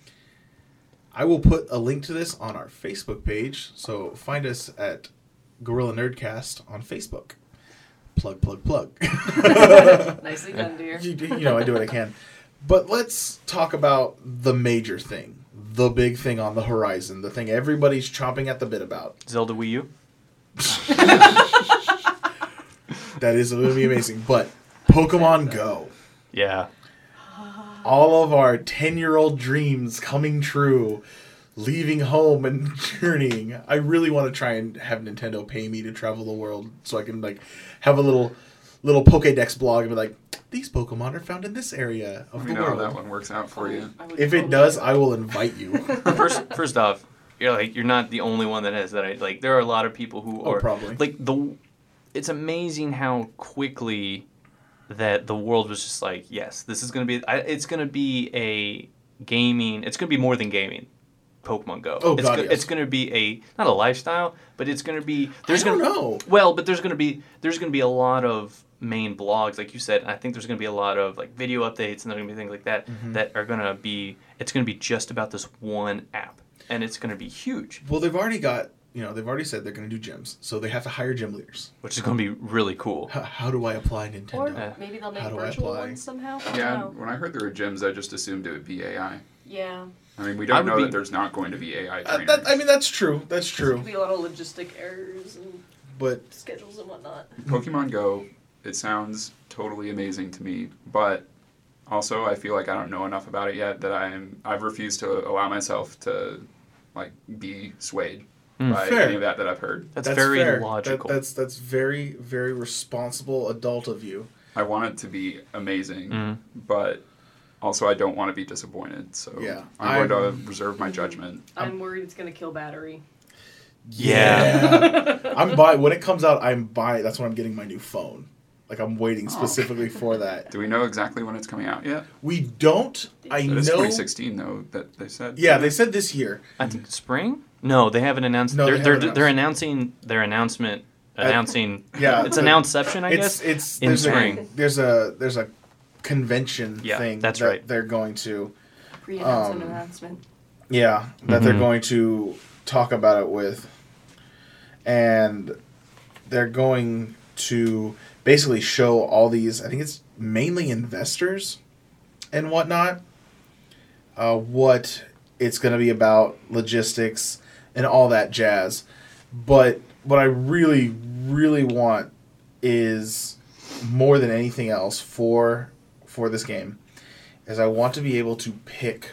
I will put a link to this on our Facebook page, so find us at Gorilla Nerdcast on Facebook. plug, plug, plug. [laughs] Nicely done, dear. you, you know, I do what I can. But let's talk about the major thing, the big thing on the horizon, the thing everybody's chomping at the bit about. Zelda Wii U. [laughs] That is going to be amazing. But Pokemon Go. Yeah. All of our 10 year old dreams coming true leaving home and [laughs] journeying i really want to try and have nintendo pay me to travel the world so i can like have a little little pokédex blog and be like these pokemon are found in this area of Let the me know how world that one works out for you. If it does i will invite you [laughs] [laughs] First, first off, you're like you're not the only one that has that. I- Like there are a lot of people who Oh, are probably. like the. It's amazing how quickly that the world was just like, yes, this is gonna be. I, it's gonna be a gaming. It's gonna be more than gaming. Pokemon Go. Oh, it's God, go- yes. It's gonna be a not a lifestyle, but it's gonna be. There's I don't gonna know. well, but there's gonna be there's gonna be a lot of main blogs, like you said. And I think there's gonna be a lot of like video updates and there's gonna be things like that Mm-hmm. that are gonna be. It's gonna be just about this one app, and it's gonna be huge, well they've already got you know they've already said they're going to do gyms so they have to hire gym leaders which is gonna be really cool. how, how do i apply Or nintendo Yeah. maybe they'll make How do I virtual apply? ones somehow. Yeah, know. when I heard there were gyms, I just assumed it would be AI. Yeah. I mean, we don't know be- that there's not going to be AI Uh, trainers. that, i mean that's true that's There's true gonna be a lot of logistic errors and but schedules and whatnot. Pokemon Go, it sounds totally amazing to me, but also I feel like I don't know enough about it yet that I'm I've refused to allow myself to like be swayed Mm. by Fair. any of that that I've heard. That's, very fair. That- logical. that's that's very very responsible adult of you I want it to be amazing, Mhm. but also I don't want to be disappointed. So Yeah, I'm, going I'm- to reserve my judgment. I'm worried it's gonna kill battery. Yeah. [laughs] I'm buy when it comes out. I'm buy. That's when I'm getting my new phone. Like I'm waiting Oh. specifically for that. Do we know exactly when it's coming out yet? We don't. I It know. is 2016 though that they said. Yeah, they said this year. I think spring. No, they haven't announced. No, they're they they're, haven't they're announcing their announcement. Announcing. Yeah, it's the- announceception, I it's guess. it's in there's spring. A, there's a there's a convention Yeah, thing that's that right. they're going to. Pre-announcement Um, announcement. Yeah, that they're Mhm. going to talk about it with, and they're going to basically show all these. I think it's mainly investors and whatnot. Uh, what it's going to be about, logistics, and all that jazz. But what I really, really want is more than anything else for for this game is I want to be able to pick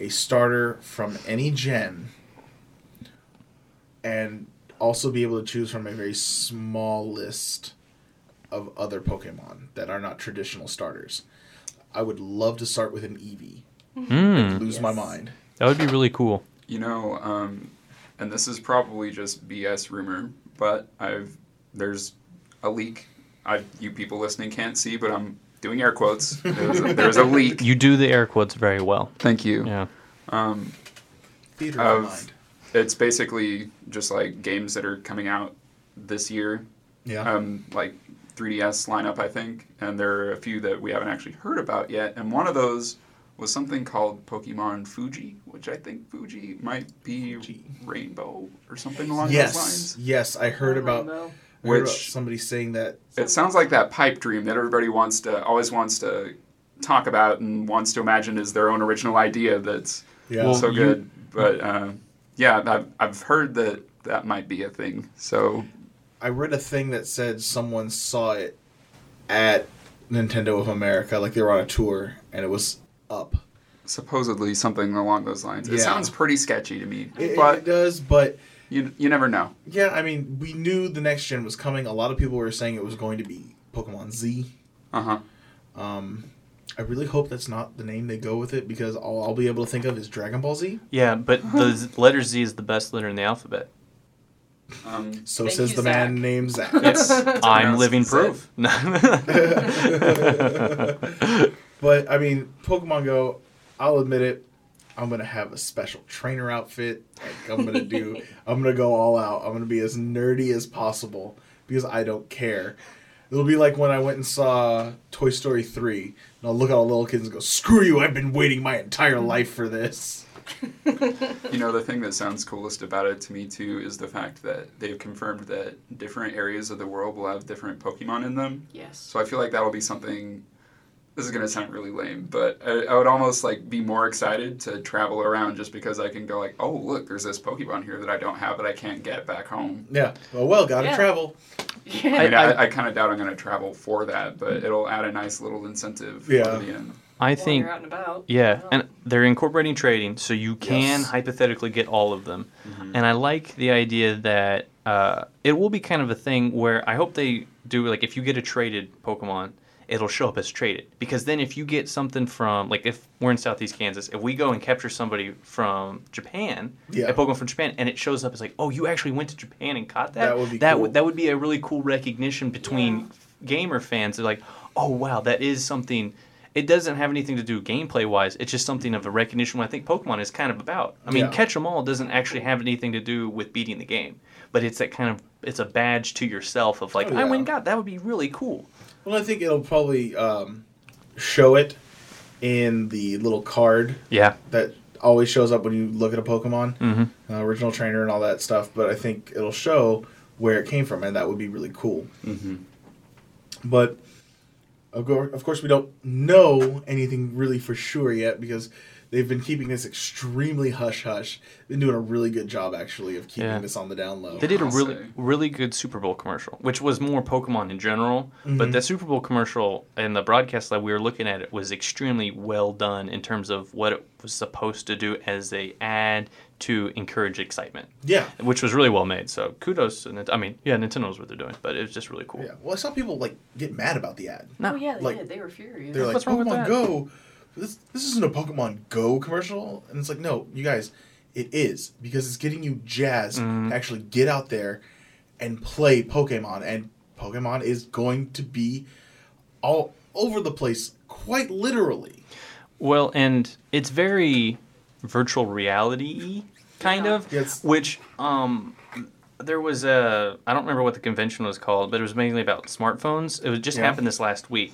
a starter from any gen and also be able to choose from a very small list of other Pokemon that are not traditional starters. I would love to start with an Eevee. Mm, Lose my mind. that would be really cool. You know, um, and this is probably just BS rumor, but I've there's a leak. I you people listening can't see, but I'm doing air quotes. There's a, there's a leak. [laughs] You do the air quotes very well. Thank you. Yeah. Um, Theater of Of- mind. it's basically just like games that are coming out this year. Yeah. Um, like 3DS lineup, I think, and there are a few that we haven't actually heard about yet. And one of those was something called Pokemon Fuji, which I think Fuji might be Fuji. Rainbow or something along those yes. lines. Yes, I heard about, Rainbow. I heard about Which- somebody saying that. It sounds like that pipe dream that everybody wants to always wants to talk about and wants to imagine is their own original idea that's Yeah. Well, so you- good. But uh, yeah, I've, I've heard that that might be a thing. So I read a thing that said someone saw it at Nintendo of America, like they were on a tour, and it was up. supposedly something along those lines. It sounds pretty sketchy to me, It, but it does, but you you never know. yeah, I mean, we knew the next gen was coming. A lot of people were saying it was going to be Pokemon Z. Uh huh. Um, I really hope that's not the name they go with it because all I'll be able to think of is Dragon Ball Z. Yeah, but the letter Z is the best letter in the alphabet. Um, So says you, the man Zach. named Zach. It's [laughs] I'm living Z. proof. [laughs] But I mean, Pokemon Go. I'll admit it. I'm gonna have a special trainer outfit. Like I'm gonna do. [laughs] I'm gonna go all out. I'm gonna be as nerdy as possible because I don't care. It'll be like when I went and saw Toy Story three, and I'll look at all the little kids and go, "Screw you! I've been waiting my entire life for this." You know, the thing that sounds coolest about it to me too is the fact that they've confirmed that different areas of the world will have different Pokemon in them. Yes. So I feel like that'll be something. This is gonna sound really lame, but I, I would almost like be more excited to travel around just because I can go like, oh look, there's this Pokemon here that I don't have that I can't get back home. Yeah. Oh well, gotta Yeah. travel. Yeah. I mean, I- I, I, kind of doubt I'm gonna travel for that, but it'll add a nice little incentive Yeah. for the end. I While think you're out and about. Yeah, Yeah. and they're incorporating trading, so you can Yes. hypothetically get all of them. Mhm. And I like the idea that uh, it will be kind of a thing where I hope they do like if you get a traded Pokemon, it'll show up as traded. Because then if you get something from like if we're in Southeast Kansas, if we go and capture somebody from Japan, Yeah. a Pokemon from Japan, and it shows up as like, oh, you actually went to Japan and caught that. That would be that cool. would that would be a really cool recognition between Yeah. gamer fans. They're like, oh wow, that is something. It doesn't have anything to do gameplay wise. It's just something of a recognition. What I think Pokemon is kind of about. I mean, Yeah. catch 'em all doesn't actually have anything to do with beating the game, but it's that kind of it's a badge to yourself of like Oh, I yeah. went and got that would be really cool. Well, I think it'll probably um, show it in the little card Yeah. that always shows up when you look at a Pokemon, Mm-hmm. uh, original trainer and all that stuff. But I think it'll show where it came from, and that would be really cool. Mm-hmm. But of course, of course, we don't know anything really for sure yet because they've been keeping this extremely hush hush. Been doing a really good job actually of keeping Yeah. this on the down low. They did a I'll really say. really good Super Bowl commercial, which was more Pokemon in general. Mhm. But the Super Bowl commercial and the broadcast that we were looking at it was extremely well done in terms of what it was supposed to do as a ad to encourage excitement, Yeah, which was really well made. So kudos to Nint- I mean, yeah, Nintendo knows what they're doing, but it was just really cool. yeah. Well, I saw people like get mad about the ad. No, Oh yeah, they like- did. They were furious. They're like, What's wrong with Pokemon that? Go. This this isn't a Pokemon Go commercial, and it's like, no, you guys, it is because it's getting you jazzed Mhm. to actually get out there and play Pokemon, and Pokemon is going to be all over the place, quite literally. Well, and it's very virtual reality kind Yeah. of, Yes. which um there was a I don't remember what the convention was called, but it was mainly about smartphones. It was just Yeah. happened this last week.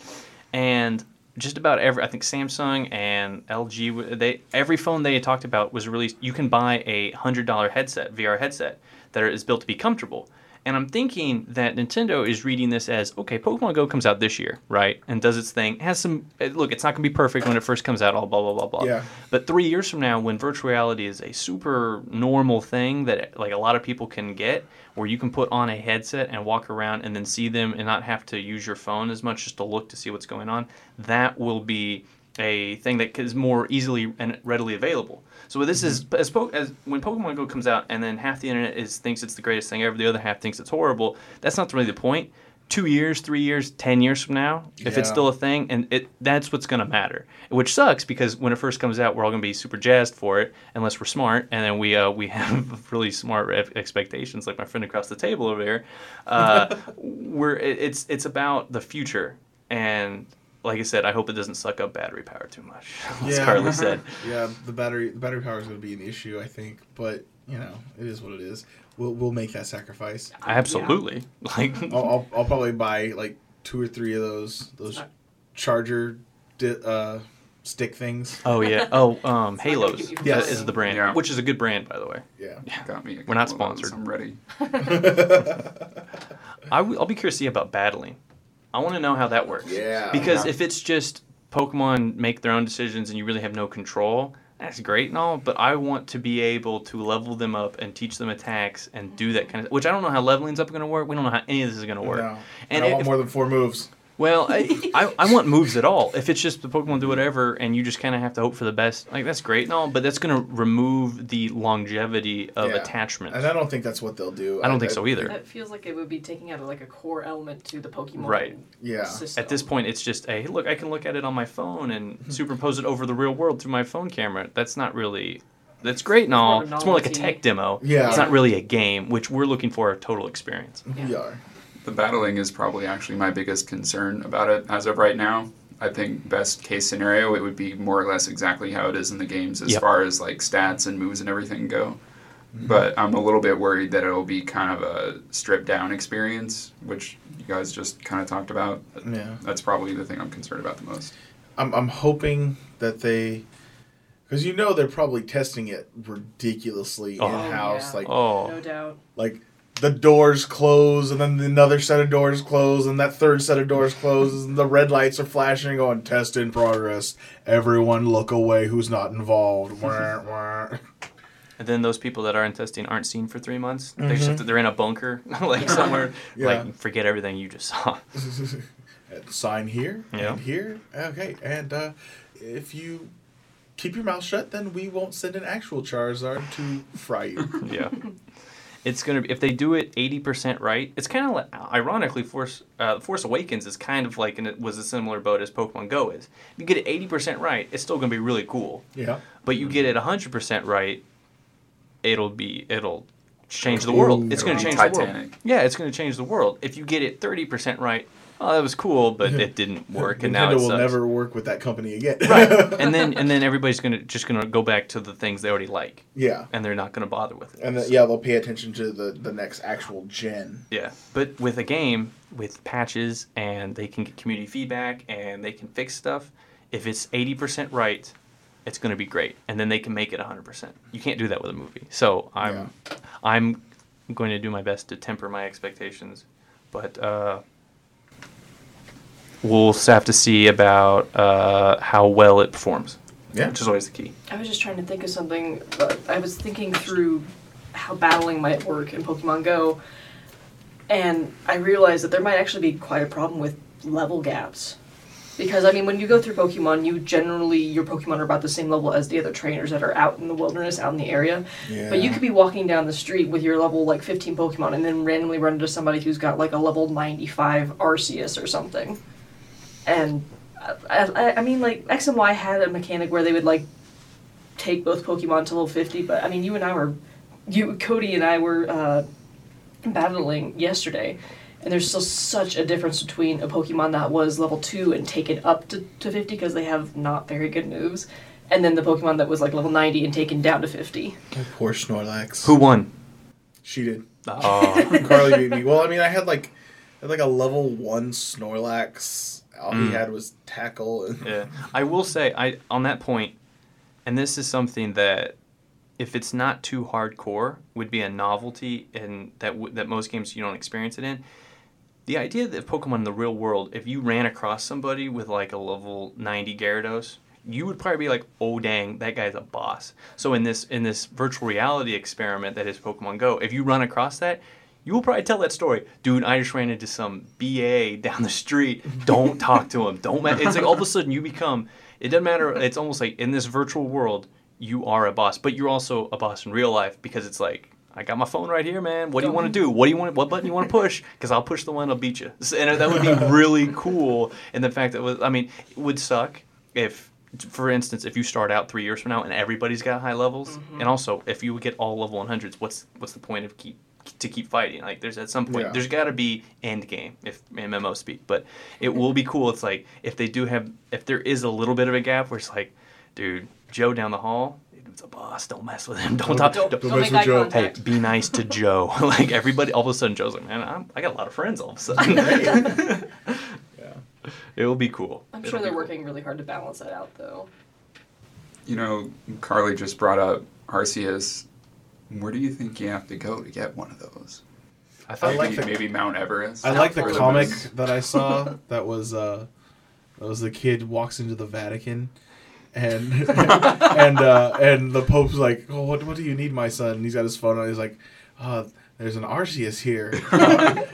And just about every I think Samsung and LG they every phone they had talked about was released you can buy a $100 headset, VR headset that is built to be comfortable. And I'm thinking that Nintendo is reading this as okay, Pokemon Go comes out this year, right? And does its thing. Has some eh, look, it's not going to be perfect when it first comes out, all blah blah blah blah. Yeah. But three years from now, when virtual reality is a super normal thing that like a lot of people can get, where you can put on a headset and walk around and then see them and not have to use your phone as much just to look to see what's going on, that will be a thing that is more easily and readily available. So this is as, po- as when Pokemon Go comes out and then half the internet is thinks it's the greatest thing ever, the other half thinks it's horrible. That's not really the point. Two years, three years, ten years from now, if it's still a thing, and it that's what's gonna matter. Which sucks because when it first comes out, we're all gonna be super jazzed for it, unless we're smart, and then we uh, we [laughs] have really smart re- expectations, like my friend across the table over here. Uh, [laughs] we're it, it's it's about the future, and like I said, I hope it doesn't suck up battery power too much. [laughs] As Yeah. Carly said. Yeah, the battery the battery power is going to be an issue, I think, but you know, it is what it is. We'll we'll make that sacrifice. Absolutely. [laughs] Like I'll, I'll, I'll probably buy like two or three of those those charger di- uh, stick things. Oh yeah. [laughs] Oh, um, Halos keep you is- Yes. is the brand, Yeah. which is a good brand by the way. Yeah. yeah. Got me. a We're not couple of those. sponsored. I'm ready. I w- I'll be curious to see about battling. I want to know how that works. Yeah. Because Yeah. if it's just Pokemon make their own decisions and you really have no control, that's great and all. But I want to be able to level them up and teach them attacks and do that kind of. Which I don't know how leveling's up going to work. We don't know how any of this is going to work. No. And I want if- more than four moves. Well, I, I, I want moves at all. If it's just the Pokemon do whatever and you just kind of have to hope for the best, like that's great and all, but that's going to remove the longevity of Yeah. attachment. And I don't think that's what they'll do. I don't think so either. That feels like it would be taking out like a core element to the Pokemon Right. Yeah. system. At this point, it's just, hey, look, I can look at it on my phone and [laughs] superimpose it over the real world through my phone camera. That's not really. That's great and all. More It's more like a tech demo. Yeah. It's not really a game, which we're looking for a total experience. We are. The battling is probably actually my biggest concern about it as of right now. I think best case scenario it would be more or less exactly how it is in the games as Yep. far as like stats and moves and everything go. Mm-hmm. But I'm a little bit worried that it'll be kind of a stripped down experience, which you guys just kind of talked about. Yeah. That's probably the thing I'm concerned about the most. I'm I'm hoping that they Because you know they're probably testing it ridiculously Oh. in house. Oh, yeah. Like Oh, No doubt. like the doors close and then another set of doors close and that third set of doors closes and the red lights are flashing going test in progress everyone look away who's not involved [laughs] Wah, wah. and then those people that are in testing aren't seen for three months. they just they're in a bunker, [laughs] like somewhere. Yeah. Like forget everything you just saw. [laughs] Sign here Yeah. and here okay and uh, if you keep your mouth shut then we won't send an actual charizard to fry you yeah. It's gonna be if they do it eighty percent right. It's kind of like ironically, Force uh, Force Awakens is kind of like and it was a similar boat as Pokemon Go is. If you get it eighty percent right, it's still gonna be really cool. yeah But you get it hundred percent right, it'll be it'll change the world. It's gonna It'll be change the world. Yeah, it's gonna change the world. If you get it thirty percent right, oh that was cool, but it didn't [laughs] work, and now Nintendo it will sucks. never work with that company again Right. [laughs] and then and then everybody's gonna just gonna go back to the things they already like, yeah and they're not gonna bother with it. and then, yeah they'll pay attention to the the next actual gen Yeah, but with a game with patches and they can get community feedback and they can fix stuff, if it's eighty percent right, it's going to be great, and then they can make it hundred percent. You can't do that with a movie. So I'm, I'm going to do my best to temper my expectations, but uh, we'll have to see about uh, how well it performs, yeah which is always the key. I was just trying to think of something. I was thinking through how battling might work in Pokemon Go, and I realized that there might actually be quite a problem with level gaps. Because I mean, when you go through Pokemon, you generally your Pokemon are about the same level as the other trainers that are out in the wilderness, out in the area. But you could be walking down the street with your level like 15 Pokemon, and then randomly run into somebody who's got like a level 95 Arceus or something. And I, I, I mean, like X and Y had a mechanic where they would like take both Pokemon to level 50, but I mean, you and I were, you, Cody and I were uh, battling yesterday, and there's still such a difference between a Pokemon that was level 2 and taken up to, to 50 because they have not very good moves, and then the Pokemon that was like level 90 and taken down to 50. Oh, poor Snorlax. Who won? She did. Oh, [laughs] Carly beat me. Well, I mean, I had like, I had like a level one Snorlax. All he Mm. had was tackle. And yeah. I will say, I on that point, and this is something that, if it's not too hardcore, would be a novelty, and that w- that most games you don't experience it in. The idea that Pokemon in the real world, if you ran across somebody with like a level ninety Gyarados, you would probably be like, "Oh dang, that guy's a boss." So in this in this virtual reality experiment that is Pokemon Go, if you run across that, you will probably tell that story, dude. I just ran into some BA down the street. Don't talk to him. Don't. Ma-. It's like all of a sudden you become. It doesn't matter. It's almost like in this virtual world, you are a boss, but you're also a boss in real life because it's like. I got my phone right here, man. What do you want to do? What do you want? What button you want to push? Because I'll push the one that'll beat you. And that would be [laughs] really cool. And the fact that was, I mean, it would suck if, for instance, if you start out three years from now and everybody's got high levels, mm-hmm. and also if you would get all level 100s, what's what's the point of keep to keep fighting? Like, there's at some point Yeah. there's got to be end game if MMO speak. But it will be cool. It's like if they do have if there is a little bit of a gap where it's like, dude, Joe down the hall. It's a boss. Don't mess with him. [laughs] Don't talk. Don't, don't- don't, mess with eye Joe. Hey, be nice to Joe. [laughs] like everybody, all of a sudden, Joe's like, man, I'm, I got a lot of friends. All of a sudden, [laughs] yeah. it will be cool. I'm It'll sure they're cool. working really hard to balance that out, though. You know, Carly just brought up Arceus. Where do you think you have to go to get one of those? I thought I like maybe, the- maybe Mount Everest. I like the comic that I saw. That was uh, that was the kid walks into the Vatican, and [laughs] and uh, and the Pope's like, "Oh, what what do you need, my son?" And he's got his phone on. He's like, uh, "There's an Arceus here," [laughs]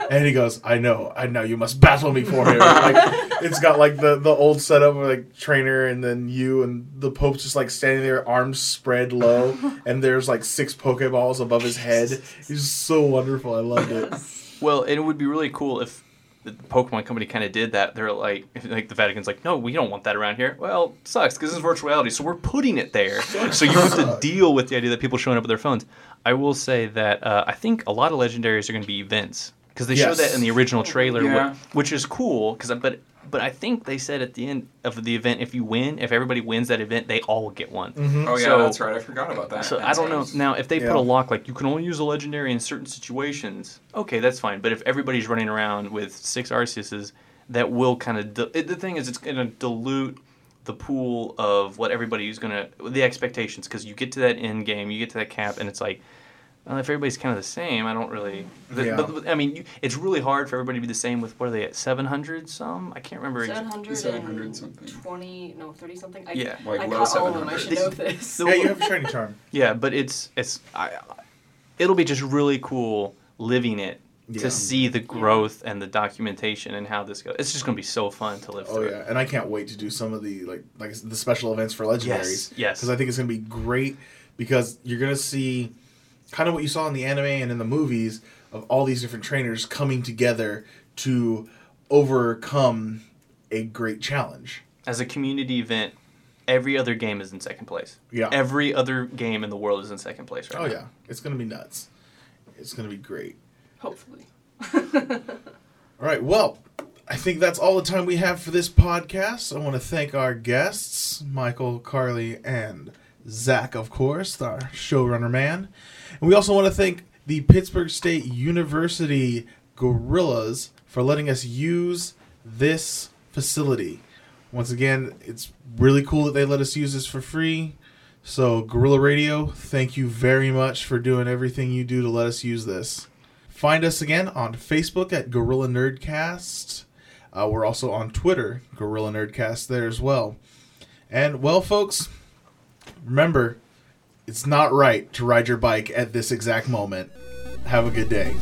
and he goes, "I know, I know. You must battle me for him." Like, it's got like the the old setup of like trainer, and then you and the Pope's just like standing there, arms spread low, [laughs] and there's like six Pokeballs above his head. He's so wonderful. I loved it. Well, and it would be really cool if the Pokemon company kind of did that. They're like, [laughs] like the Vatican's like, no, we don't want that around here. Well, sucks because it's virtual reality, so we're putting it there. [laughs] so you have to deal with the idea that people showing up with their phones. I will say that uh, I think a lot of legendaries are going to be events because they showed Yes. that in the original trailer, wh- Yeah. which is cool. Because but but I think they said at the end of the event, if you win, if everybody wins that event, they all get one. Mm-hmm. Oh yeah, So- that's right. I forgot about that. So I don't know now if they put a lock like you can only use a legendary in certain situations. Okay, that's fine. But if everybody's running around with six Arceuses, that will kind of di- it, the thing is it's going to dilute the pool of what everybody's gonna the expectations because you get to that end game, you get to that cap, and it's like. Well, if everybody's kind of the same, I don't really. The, Yeah. but, but, I mean, you, it's really hard for everybody to be the same with what are they at seven hundred some? I can't remember. 700, 700 something. 20, no, 30 something. I, Yeah. Like I low caught all of them. I should know this. The- Yeah, you have a training charm. [laughs] Yeah, but it's it's I, it'll be just really cool living it Yeah. to see the growth and the documentation and how this goes. It's just gonna be so fun to live Oh through. yeah, and I can't wait to do some of the like like the special events for legendaries. Yes, yes. Because I think it's gonna be great because you're gonna see kind of what you saw in the anime and in the movies of all these different trainers coming together to overcome a great challenge. As a community event, every other game is in second place. Yeah. Every other game in the world is in second place right Oh now. yeah, it's gonna be nuts. It's gonna be great. Hopefully. [laughs] All right, well, I think that's all the time we have for this podcast. I want to thank our guests, Michael, Carly, and Zach, of course, our showrunner man. And we also want to thank the Pittsburg State University Gorillas for letting us use this facility. Once again, it's really cool that they let us use this for free. So, Gorilla Radio, thank you very much for doing everything you do to let us use this. Find us again on Facebook at Gorilla Nerdcast. Uh, we're also on Twitter, Gorilla Nerdcast, there as well. And, well, folks, remember, it's not right to ride your bike at this exact moment. Have a good day.